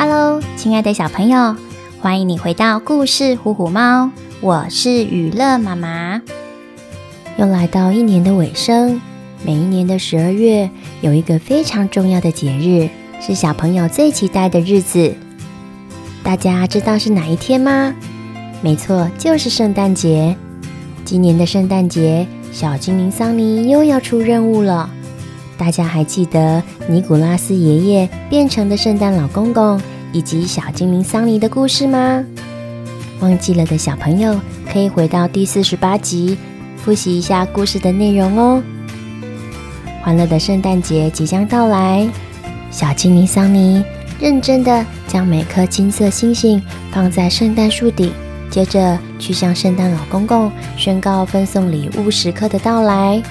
Hello，亲爱的小朋友，欢迎你回到故事《虎虎猫》，我是予乐妈妈。又来到一年的尾声，每一年的十二月有一个非常重要的节日，是小朋友最期待的日子。大家知道是哪一天吗？没错，就是圣诞节。今年的圣诞节，小精灵桑尼又要出任务了。大家还记得尼古拉斯爷爷变成的圣诞老公公以及小精灵桑尼的故事吗？忘记了的小朋友可以回到第四十八集复习一下故事的内容哦。欢乐的圣诞节即将到来，小精灵桑尼认真的将每颗金色星星放在圣诞树顶，接着去向圣诞老公公宣告分送礼物时刻的到来。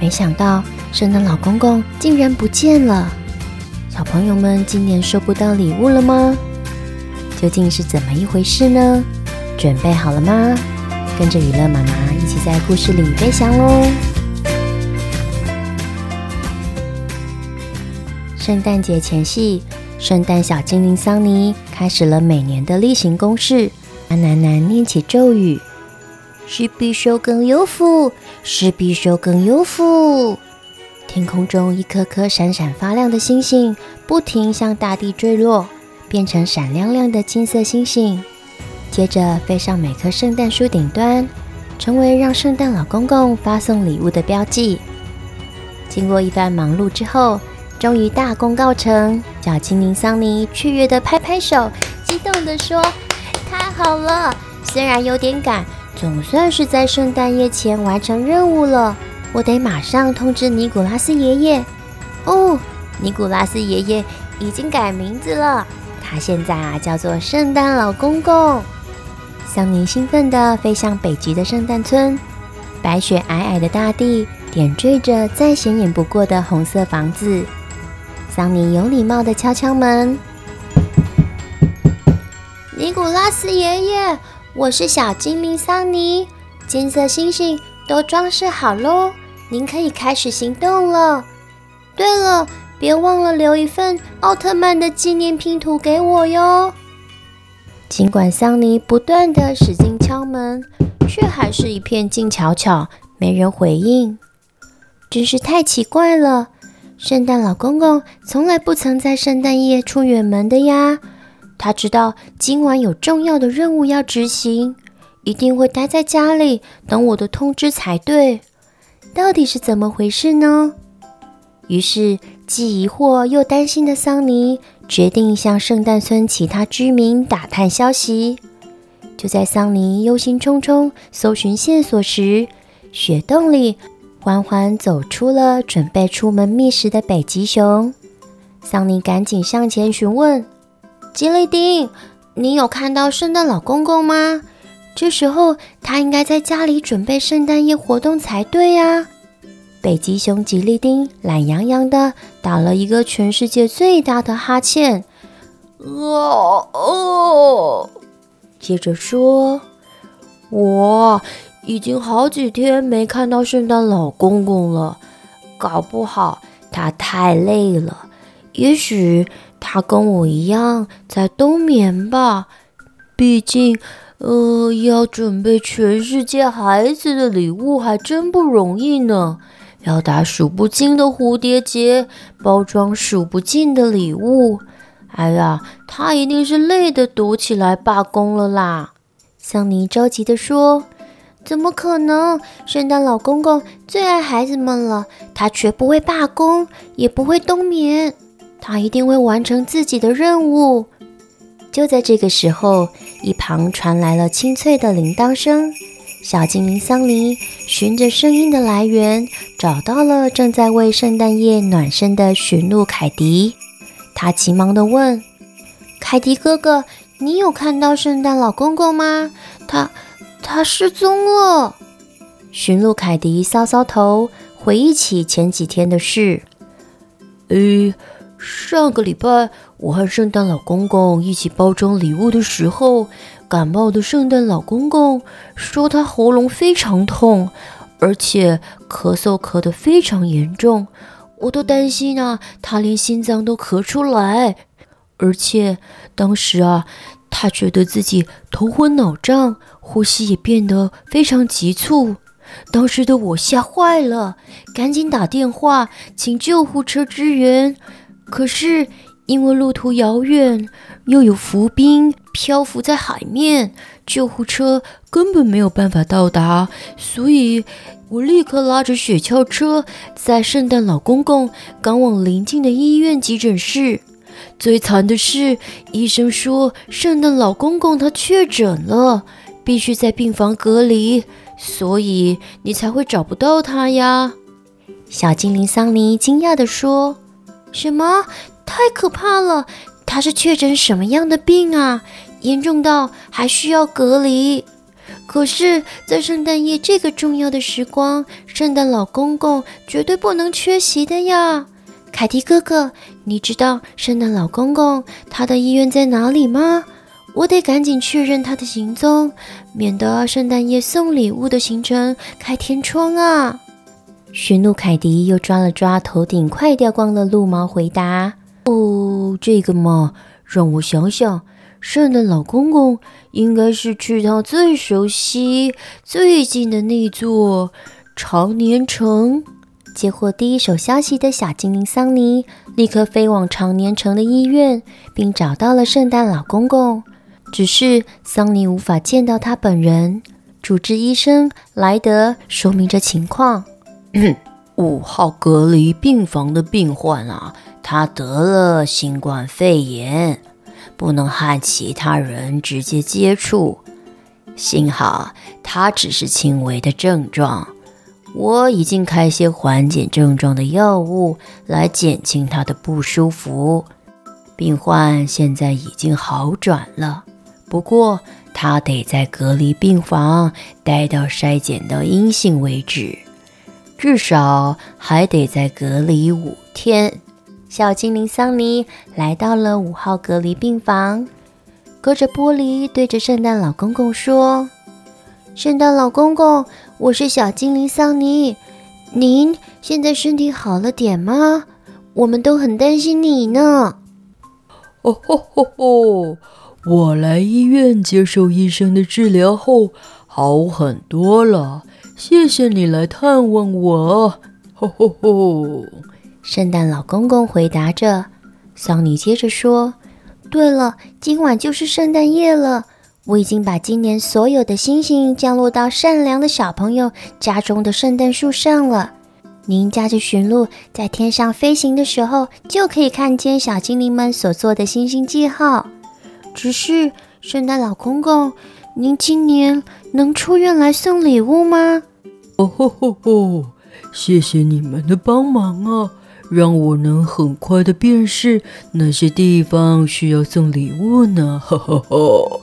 没想到。圣诞老公公竟然不见了！小朋友们今年收不到礼物了吗？究竟是怎么一回事呢？准备好了吗？跟着雨乐妈妈一起在故事里飞翔喽！圣诞节前夕，圣诞小精灵桑尼开始了每年的例行公事。他喃喃念起咒语：“施比受更有福，施比受更有福。”天空中一颗颗闪闪发亮的星星不停向大地坠落，变成闪亮亮的金色星星，接着飞上每棵圣诞树顶端，成为让圣诞老公公发送礼物的标记。经过一番忙碌之后，终于大功告成。小精灵桑尼雀跃地拍拍手，激动地说：“太好了！虽然有点赶，总算是在圣诞夜前完成任务了。”我得马上通知尼古拉斯爷爷。哦，尼古拉斯爷爷已经改名字了，他现在啊叫做圣诞老公公。桑尼兴奋地飞向北极的圣诞村，白雪皑皑的大地点缀着再显眼不过的红色房子。桑尼有礼貌地敲敲门：“尼古拉斯爷爷，我是小精灵桑尼，金色星星。”都装饰好喽，您可以开始行动了。对了，别忘了留一份奥特曼的纪念拼图给我哟。尽管桑尼不断地使劲敲门，却还是一片静悄悄，没人回应。真是太奇怪了，圣诞老公公从来不曾在圣诞夜出远门的呀。他知道今晚有重要的任务要执行。一定会待在家里等我的通知才对，到底是怎么回事呢？于是既疑惑又担心的桑尼决定向圣诞村其他居民打探消息。就在桑尼忧心忡忡搜寻线索时，雪洞里缓缓走出了准备出门觅食的北极熊。桑尼赶紧向前询问：“吉利丁，你有看到圣诞老公公吗？”这时候，他应该在家里准备圣诞夜活动才对呀。北极熊吉利丁懒洋洋地打了一个全世界最大的哈欠，哦哦，接着说：“我已经好几天没看到圣诞老公公了，搞不好他太累了，也许他跟我一样在冬眠吧。毕竟……”呃，要准备全世界孩子的礼物还真不容易呢。要打数不尽的蝴蝶结，包装数不尽的礼物。哎呀，他一定是累得躲起来罢工了啦！桑尼着急地说：“怎么可能？圣诞老公公最爱孩子们了，他绝不会罢工，也不会冬眠。他一定会完成自己的任务。”就在这个时候，一旁传来了清脆的铃铛声。小精灵桑尼循着声音的来源，找到了正在为圣诞夜暖身的驯鹿凯迪。他急忙地问：“凯迪哥哥，你有看到圣诞老公公吗？他他失踪了。”驯鹿凯迪搔搔头，回忆起前几天的事。诶。上个礼拜，我和圣诞老公公一起包装礼物的时候，感冒的圣诞老公公说他喉咙非常痛，而且咳嗽咳得非常严重，我都担心啊，他连心脏都咳出来。而且当时啊，他觉得自己头昏脑胀，呼吸也变得非常急促。当时的我吓坏了，赶紧打电话请救护车支援。可是因为路途遥远，又有浮冰漂浮在海面，救护车根本没有办法到达，所以我立刻拉着雪橇车，在圣诞老公公赶往邻近的医院急诊室。最惨的是，医生说圣诞老公公他确诊了，必须在病房隔离，所以你才会找不到他呀。小精灵桑尼惊讶地说：“什么？太可怕了！他是确诊什么样的病啊？严重到还需要隔离？可是，在圣诞夜这个重要的时光，圣诞老公公绝对不能缺席的呀！”凯蒂哥哥，你知道圣诞老公公他的医院在哪里吗？我得赶紧确认他的行踪，免得圣诞夜送礼物的行程开天窗啊！驯鹿凯蒂又抓了抓头顶快掉光的鹿毛，回答：“哦，这个嘛，让我想想，圣诞老公公应该是去他最熟悉、最近的那座长年城。”接获第一手消息的小精灵桑尼立刻飞往长年城的医院，并找到了圣诞老公公。只是桑尼无法见到他本人。主治医生莱德说明着情况：五号隔离病房的病患啊，他得了新冠肺炎，不能和其他人直接接触。幸好他只是轻微的症状。我已经开些缓解症状的药物来减轻他的不舒服，病患现在已经好转了。不过他得在隔离病房待到筛检到阴性为止，至少还得再隔离五天。小精灵桑尼来到了五号隔离病房，隔着玻璃对着圣诞老公公说：“圣诞老公公。”我是小精灵桑尼，您现在身体好了点吗？我们都很担心你呢。哦吼吼吼！我来医院接受医生的治疗后，好很多了。谢谢你来探望我。吼吼吼！圣诞老公公回答着。桑尼接着说：“对了，今晚就是圣诞夜了。”我已经把今年所有的星星降落到善良的小朋友家中的圣诞树上了。您驾着驯鹿在天上飞行的时候，就可以看见小精灵们所做的星星记号。只是，圣诞老公公，您今年能出院来送礼物吗？哦吼吼吼！谢谢你们的帮忙啊，让我能很快的辨识哪些地方需要送礼物呢。哈哈哈。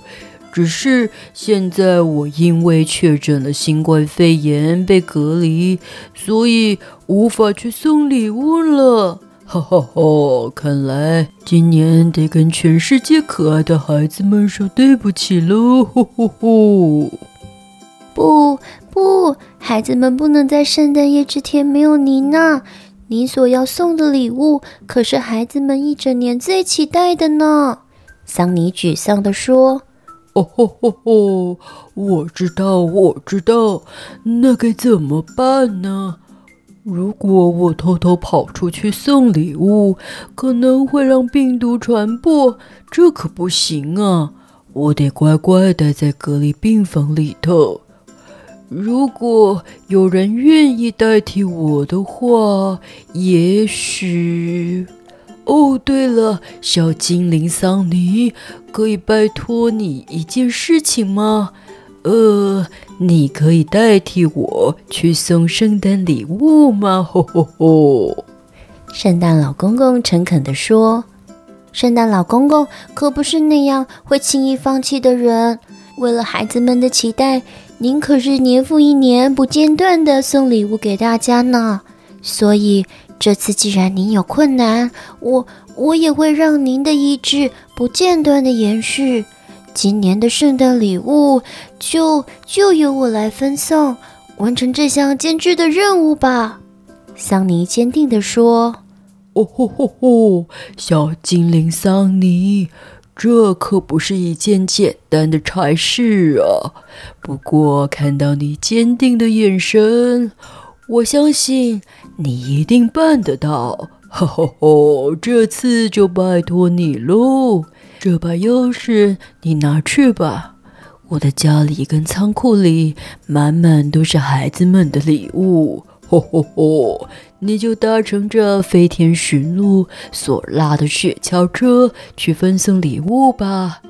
只是现在我因为确诊了新冠肺炎被隔离，所以无法去送礼物了。哈哈哈！看来今年得跟全世界可爱的孩子们说对不起喽。呼呼呼！不不，孩子们不能在圣诞夜之天没有您呐！您所要送的礼物可是孩子们一整年最期待的呢。桑尼沮丧地说。哦吼吼吼！我知道，我知道，那该怎么办呢？如果我偷偷跑出去送礼物，可能会让病毒传播，这可不行啊！我得乖乖待在隔离病房里头。如果有人愿意代替我的话，也许……哦，对了，小精灵桑尼，可以拜托你一件事情吗？呃，你可以代替我去送圣诞礼物吗？吼吼吼！圣诞老公公诚恳地说：“圣诞老公公可不是那样会轻易放弃的人。为了孩子们的期待，您可是年复一年不间断的送礼物给大家呢。所以。”这次既然您有困难，我我也会让您的意志不间断的延续。今年的圣诞礼物就就由我来分送，完成这项艰巨的任务吧。”桑尼坚定地说。哦吼吼吼，小精灵桑尼，这可不是一件简单的差事啊！不过看到你坚定的眼神，我相信你一定办得到。吼吼吼，这次就拜托你喽！这把钥匙你拿去吧，我的家里跟仓库里满满都是孩子们的礼物。吼吼吼！你就搭乘着飞天驯鹿索拉的雪橇车去分送礼物吧。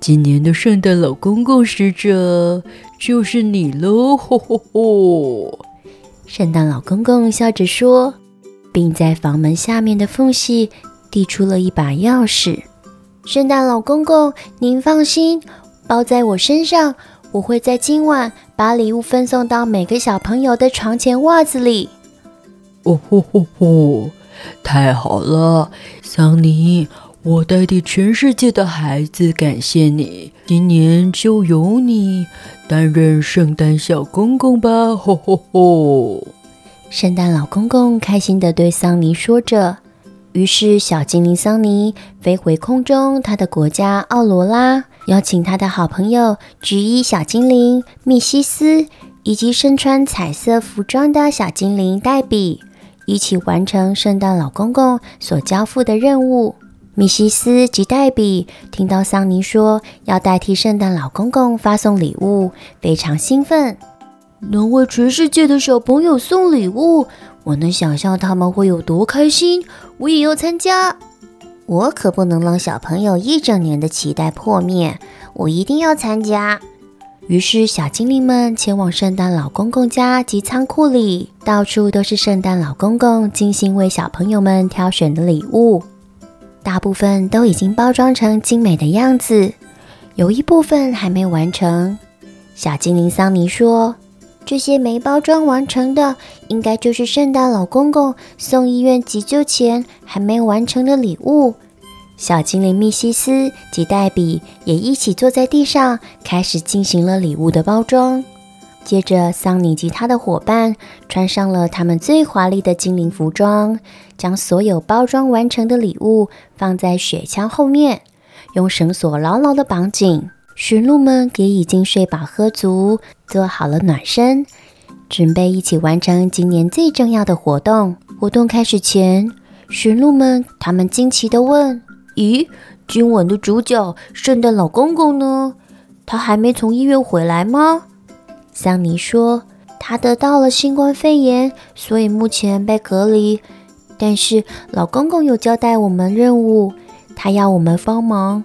今年的圣诞老公公使者就是你喽！吼吼吼！圣诞老公公笑着说，并在房门下面的缝隙递出了一把钥匙。圣诞老公公，您放心，包在我身上，我会在今晚把礼物分送到每个小朋友的床前袜子里。哦吼吼吼！太好了，桑尼，我代替全世界的孩子感谢你。今年就由你担任圣诞小公公吧！吼吼吼！圣诞老公公开心地对桑尼说着。于是，小精灵桑尼飞回空中，他的国家奥罗拉邀请他的好朋友橘衣小精灵密西斯，以及身穿彩色服装的小精灵黛比。一起完成圣诞老公公所交付的任务。密西斯及黛比听到桑尼说要代替圣诞老公公发送礼物，非常兴奋。能为全世界的小朋友送礼物，我能想象他们会有多开心。我也要参加。我可不能让小朋友一整年的期待破灭，我一定要参加。于是，小精灵们前往圣诞老公公家及仓库里，到处都是圣诞老公公精心为小朋友们挑选的礼物。大部分都已经包装成精美的样子，有一部分还没完成。小精灵桑尼说：“这些没包装完成的，应该就是圣诞老公公送医院急救前还没完成的礼物。”小精灵密西斯及黛比也一起坐在地上，开始进行了礼物的包装。接着，桑尼及他的伙伴穿上了他们最华丽的精灵服装，将所有包装完成的礼物放在雪橇后面，用绳索牢牢地绑紧。驯鹿们也已经睡饱喝足，做好了暖身，准备一起完成今年最重要的活动。活动开始前，驯鹿们他们惊奇地问。咦，今晚的主角圣诞老公公呢？他还没从医院回来吗？桑尼说，他得到了新冠肺炎，所以目前被隔离。但是老公公有交代我们任务，他要我们帮忙。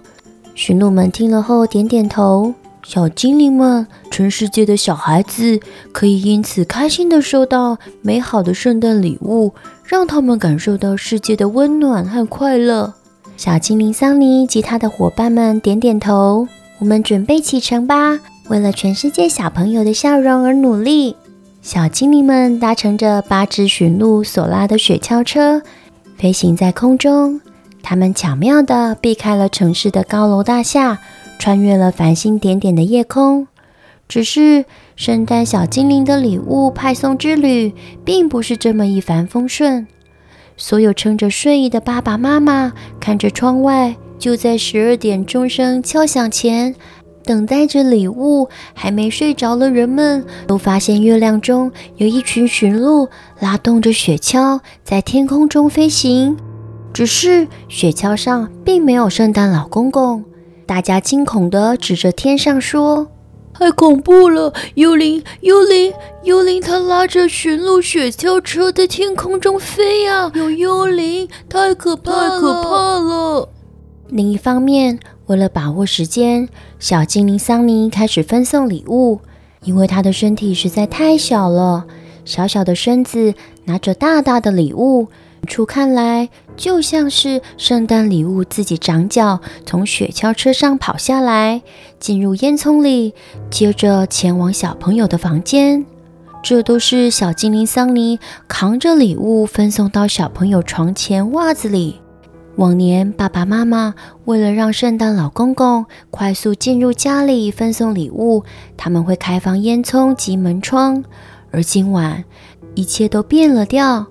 驯鹿们听了后点点头。小精灵们，全世界的小孩子可以因此开心地收到美好的圣诞礼物，让他们感受到世界的温暖和快乐。小精灵桑尼及他的伙伴们点点头，我们准备启程吧！为了全世界小朋友的笑容而努力。小精灵们搭乘着八只驯鹿所拉的雪橇车，飞行在空中。他们巧妙地避开了城市的高楼大厦，穿越了繁星点点的夜空。只是圣诞小精灵的礼物派送之旅，并不是这么一帆风顺。所有撑着睡意的爸爸妈妈看着窗外，就在十二点钟声敲响前，等待着礼物。还没睡着的人们都发现月亮中有一群驯鹿拉动着雪橇在天空中飞行，只是雪橇上并没有圣诞老公公。大家惊恐地指着天上说。太恐怖了！幽灵，幽灵，幽灵！它拉着驯鹿雪橇车在天空中飞呀！有幽灵，太可怕了，太可怕了！另一方面，为了把握时间，小精灵桑尼开始分送礼物，因为他的身体实在太小了，小小的身子拿着大大的礼物。远处看来，就像是圣诞礼物自己长脚从雪橇车上跑下来，进入烟囱里，接着前往小朋友的房间。这都是小精灵桑尼扛着礼物分送到小朋友床前袜子里。往年爸爸妈妈为了让圣诞老公公快速进入家里分送礼物，他们会开放烟囱及门窗，而今晚一切都变了调。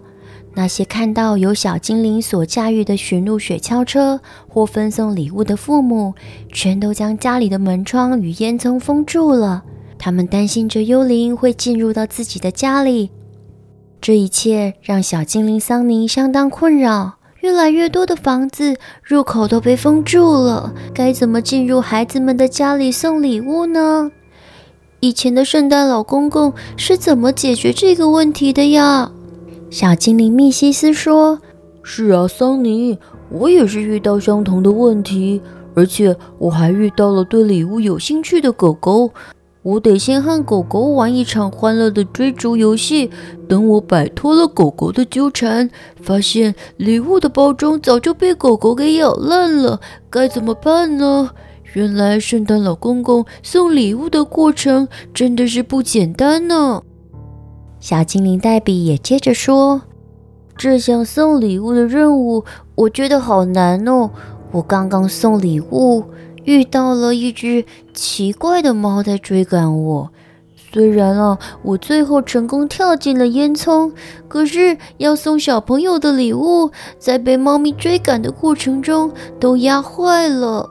那些看到由小精灵所驾驭的驯鹿雪橇车或分送礼物的父母，全都将家里的门窗与烟囱封住了。他们担心着幽灵会进入到自己的家里。这一切让小精灵桑尼相当困扰。越来越多的房子入口都被封住了，该怎么进入孩子们的家里送礼物呢？以前的圣诞老公公是怎么解决这个问题的呀？小精灵密西斯说：“是啊，桑尼，我也是遇到相同的问题，而且我还遇到了对礼物有兴趣的狗狗。我得先和狗狗玩一场欢乐的追逐游戏。等我摆脱了狗狗的纠缠，发现礼物的包装早就被狗狗给咬烂了，该怎么办呢？原来圣诞老公公送礼物的过程真的是不简单呢。”小精灵黛比也接着说：“这项送礼物的任务，我觉得好难哦。我刚刚送礼物，遇到了一只奇怪的猫在追赶我。虽然啊，我最后成功跳进了烟囱，可是要送小朋友的礼物，在被猫咪追赶的过程中都压坏了。”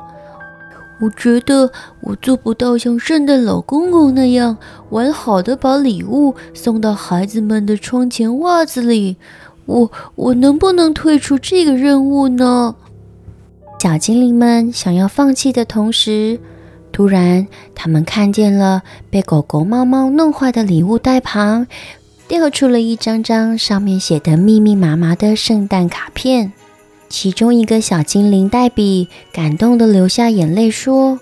我觉得我做不到像圣诞老公公那样完好的把礼物送到孩子们的窗前袜子里。我我能不能退出这个任务呢？小精灵们想要放弃的同时，突然他们看见了被狗狗、猫猫弄坏的礼物袋旁，掉出了一张张上面写的密密麻麻的圣诞卡片。其中一个小精灵黛比感动的流下眼泪，说：“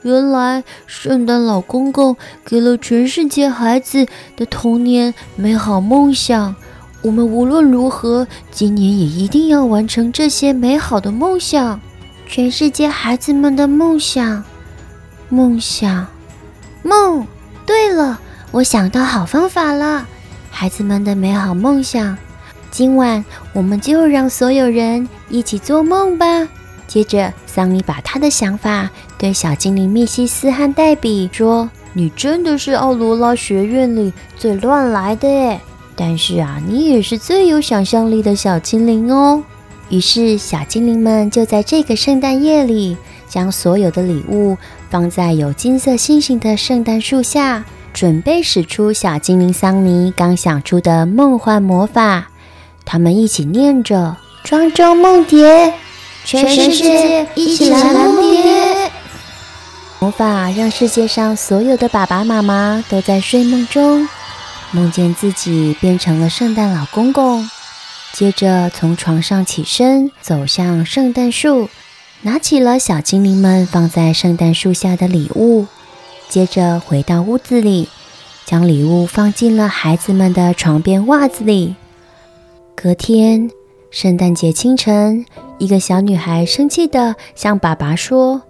原来圣诞老公公给了全世界孩子的童年美好梦想。我们无论如何，今年也一定要完成这些美好的梦想。全世界孩子们的梦想，梦想，梦。对了，我想到好方法了，孩子们的美好梦想。”今晚我们就让所有人一起做梦吧。接着，桑尼把他的想法对小精灵密西斯和黛比说：“你真的是奥罗拉学院里最乱来的耶，但是啊，你也是最有想象力的小精灵哦。”于是，小精灵们就在这个圣诞夜里，将所有的礼物放在有金色星星的圣诞树下，准备使出小精灵桑尼刚想出的梦幻魔法。他们一起念着：“庄周梦蝶，全世界一起来梦蝶。”魔法让世界上所有的爸爸妈妈都在睡梦中，梦见自己变成了圣诞老公公。接着从床上起身，走向圣诞树，拿起了小精灵们放在圣诞树下的礼物。接着回到屋子里，将礼物放进了孩子们的床边袜子里。隔天，圣诞节清晨，一个小女孩生气地向爸爸说：“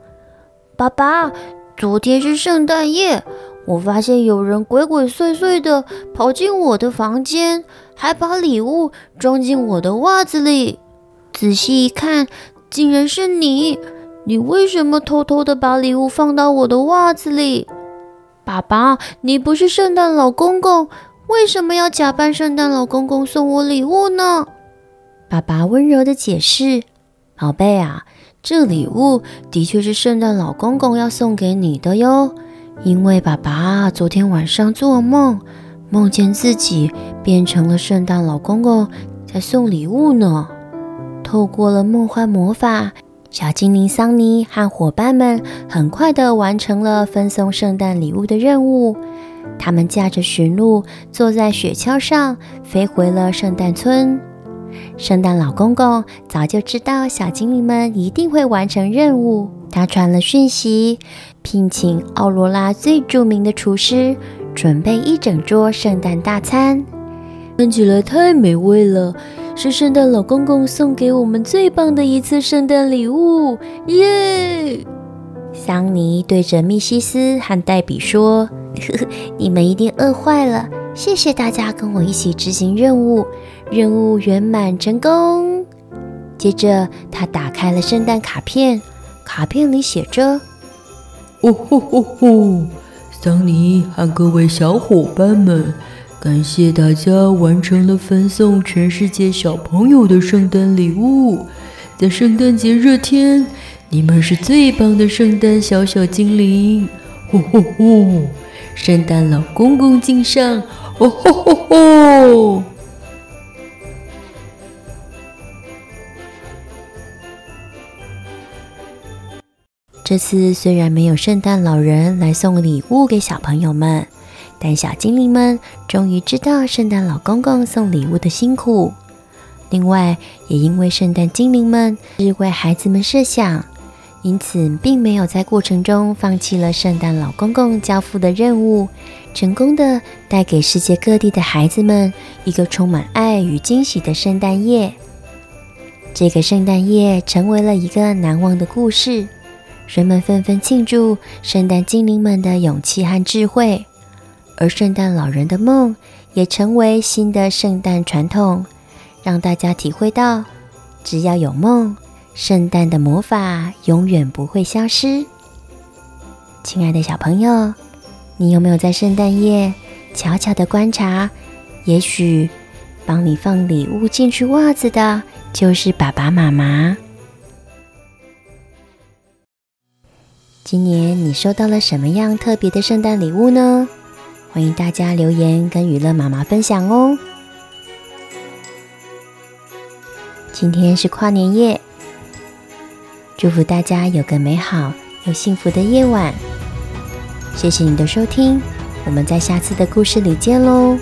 爸爸，昨天是圣诞夜，我发现有人鬼鬼祟祟地跑进我的房间，还把礼物装进我的袜子里。仔细一看，竟然是你！你为什么偷偷地把礼物放到我的袜子里？爸爸，你不是圣诞老公公。”为什么要假扮圣诞老公公送我礼物呢？爸爸温柔地解释：“宝贝啊，这礼物的确是圣诞老公公要送给你的哟。因为爸爸昨天晚上做梦，梦见自己变成了圣诞老公公在送礼物呢。透过了梦幻魔法，小精灵桑尼和伙伴们很快地完成了分送圣诞礼物的任务。”他们驾着驯鹿，坐在雪橇上，飞回了圣诞村。圣诞老公公早就知道小精灵们一定会完成任务，他传了讯息，聘请奥罗拉最著名的厨师，准备一整桌圣诞大餐。看起来太美味了，是圣诞老公公送给我们最棒的一次圣诞礼物，耶！桑尼对着密西斯和黛比说。呵呵，你们一定饿坏了。谢谢大家跟我一起执行任务，任务圆满成功。接着，他打开了圣诞卡片，卡片里写着：“哦吼吼吼！桑尼和各位小伙伴们，感谢大家完成了分送全世界小朋友的圣诞礼物，在圣诞节热天，你们是最棒的圣诞小小精灵！吼吼吼！圣诞老公公敬上！哦吼吼吼！这次虽然没有圣诞老人来送礼物给小朋友们。但小精灵们终于知道圣诞老公公送礼物的辛苦，另外也因为圣诞精灵们是为孩子们设想，因此并没有在过程中放弃了圣诞老公公交付的任务，成功的带给世界各地的孩子们一个充满爱与惊喜的圣诞夜。这个圣诞夜成为了一个难忘的故事，人们纷纷庆祝圣诞精灵们的勇气和智慧。而圣诞老人的梦也成为新的圣诞传统，让大家体会到，只要有梦，圣诞的魔法永远不会消失。亲爱的小朋友，你有没有在圣诞夜悄悄的观察？也许帮你放礼物进去袜子的，就是爸爸妈妈。今年你收到了什么样特别的圣诞礼物呢？欢迎大家留言跟娱乐妈妈分享哦。今天是跨年夜，祝福大家有个美好又幸福的夜晚。谢谢你的收听，我们在下次的故事里见喽。